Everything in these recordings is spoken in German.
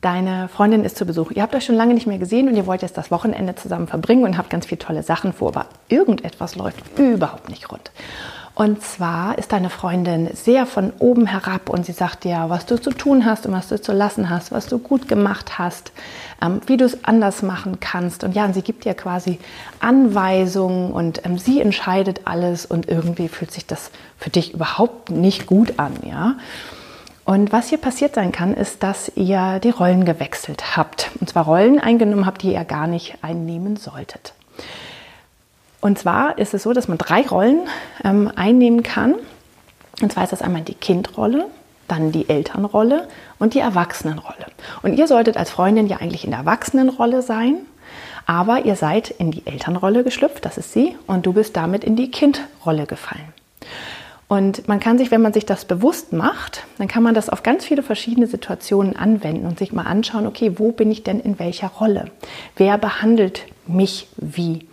deine Freundin ist zu Besuch. Ihr habt euch schon lange nicht mehr gesehen und ihr wollt jetzt das Wochenende zusammen verbringen und habt ganz viele tolle Sachen vor, aber irgendetwas läuft überhaupt nicht rund. Und zwar ist deine Freundin sehr von oben herab und sie sagt dir, was du zu tun hast und was du zu lassen hast, was du gut gemacht hast, ähm, wie du es anders machen kannst. Und ja, und sie gibt dir quasi Anweisungen und ähm, sie entscheidet alles und irgendwie fühlt sich das für dich überhaupt nicht gut an, ja. Und was hier passiert sein kann, ist, dass ihr die Rollen gewechselt habt. Und zwar Rollen eingenommen habt, die ihr gar nicht einnehmen solltet. Und zwar ist es so, dass man drei Rollen ähm, einnehmen kann. Und zwar ist das einmal die Kindrolle, dann die Elternrolle und die Erwachsenenrolle. Und ihr solltet als Freundin ja eigentlich in der Erwachsenenrolle sein, aber ihr seid in die Elternrolle geschlüpft, das ist sie, und du bist damit in die Kindrolle gefallen. Und man kann sich, wenn man sich das bewusst macht, dann kann man das auf ganz viele verschiedene Situationen anwenden und sich mal anschauen, okay, wo bin ich denn in welcher Rolle? Wer behandelt mich wie?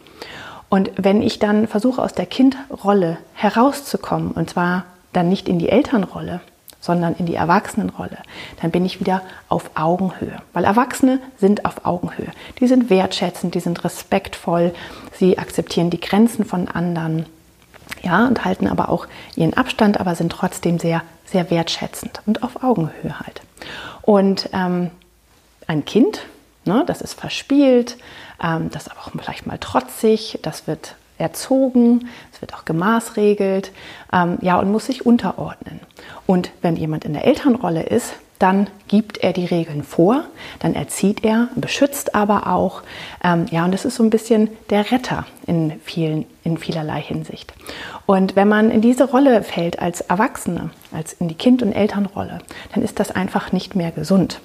Und wenn ich dann versuche, aus der Kindrolle herauszukommen, und zwar dann nicht in die Elternrolle, sondern in die Erwachsenenrolle, dann bin ich wieder auf Augenhöhe. Weil Erwachsene sind auf Augenhöhe. Die sind wertschätzend, die sind respektvoll, sie akzeptieren die Grenzen von anderen ja, und halten aber auch ihren Abstand, aber sind trotzdem sehr, sehr wertschätzend und auf Augenhöhe halt. Und ähm, ein Kind, ne, das ist verspielt, ähm, das ist aber auch vielleicht mal trotzig, das wird erzogen, es wird auch gemaßregelt, ähm, ja, und muss sich unterordnen. Und wenn jemand in der Elternrolle ist, dann gibt er die Regeln vor, dann erzieht er, beschützt aber auch. Ähm, ja, und das ist so ein bisschen der Retter in, vielen, in vielerlei Hinsicht. Und wenn man in diese Rolle fällt als Erwachsene, als in die Kind- und Elternrolle, dann ist das einfach nicht mehr gesund.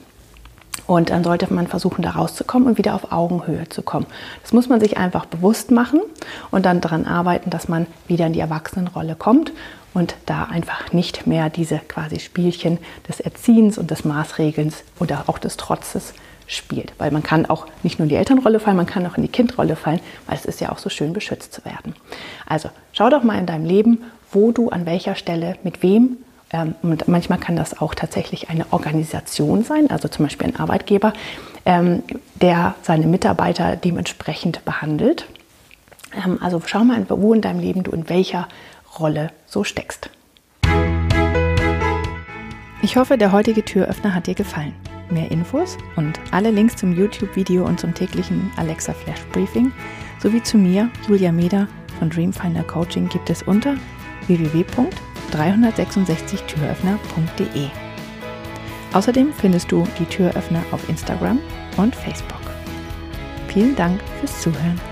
Und dann sollte man versuchen, da rauszukommen und wieder auf Augenhöhe zu kommen. Das muss man sich einfach bewusst machen und dann daran arbeiten, dass man wieder in die Erwachsenenrolle kommt und da einfach nicht mehr diese quasi Spielchen des Erziehens und des Maßregelns oder auch des Trotzes spielt. Weil man kann auch nicht nur in die Elternrolle fallen, man kann auch in die Kindrolle fallen, weil es ist ja auch so schön beschützt zu werden. Also schau doch mal in deinem Leben, wo du an welcher Stelle mit wem ähm, und manchmal kann das auch tatsächlich eine Organisation sein, also zum Beispiel ein Arbeitgeber, ähm, der seine Mitarbeiter dementsprechend behandelt. Ähm, also schau mal, wo in deinem Leben du in welcher Rolle so steckst. Ich hoffe, der heutige Türöffner hat dir gefallen. Mehr Infos und alle Links zum YouTube-Video und zum täglichen Alexa Flash Briefing sowie zu mir, Julia Meder von Dreamfinder Coaching gibt es unter www.366türöffner.de. Außerdem findest du die Türöffner auf Instagram und Facebook. Vielen Dank fürs Zuhören.